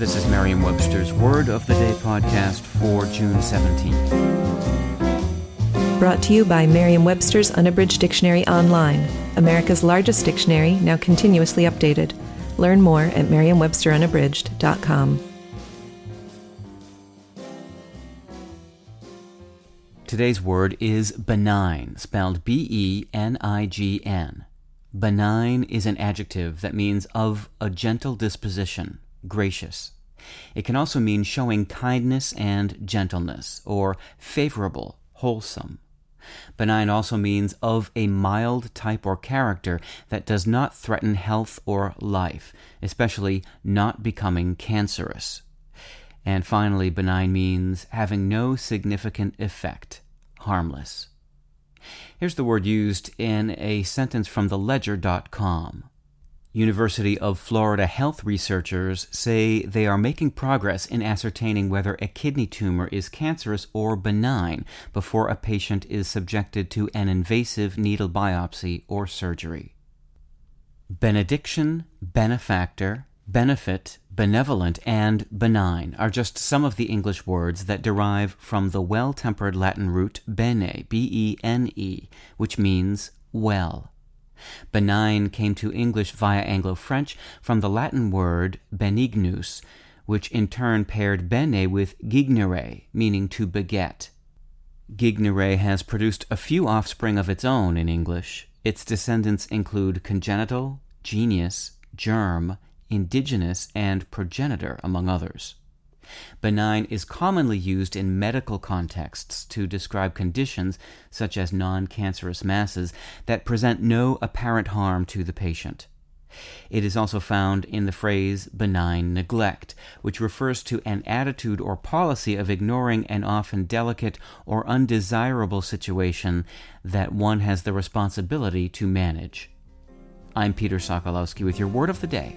This is Merriam Webster's Word of the Day podcast for June 17th. Brought to you by Merriam Webster's Unabridged Dictionary Online, America's largest dictionary, now continuously updated. Learn more at merriam-websterunabridged.com. Today's word is benign, spelled B E N I G N. Benign is an adjective that means of a gentle disposition gracious. It can also mean showing kindness and gentleness, or favorable, wholesome. Benign also means of a mild type or character that does not threaten health or life, especially not becoming cancerous. And finally, benign means having no significant effect, harmless. Here's the word used in a sentence from the ledger.com. University of Florida health researchers say they are making progress in ascertaining whether a kidney tumor is cancerous or benign before a patient is subjected to an invasive needle biopsy or surgery. Benediction, benefactor, benefit, benevolent, and benign are just some of the English words that derive from the well tempered Latin root bene, B E N E, which means well. Benign came to English via Anglo French from the Latin word benignus, which in turn paired bene with gignere, meaning to beget. Gignere has produced a few offspring of its own in English. Its descendants include congenital, genius, germ, indigenous, and progenitor, among others. Benign is commonly used in medical contexts to describe conditions such as non cancerous masses that present no apparent harm to the patient. It is also found in the phrase benign neglect, which refers to an attitude or policy of ignoring an often delicate or undesirable situation that one has the responsibility to manage. I'm Peter Sokolowski with your word of the day.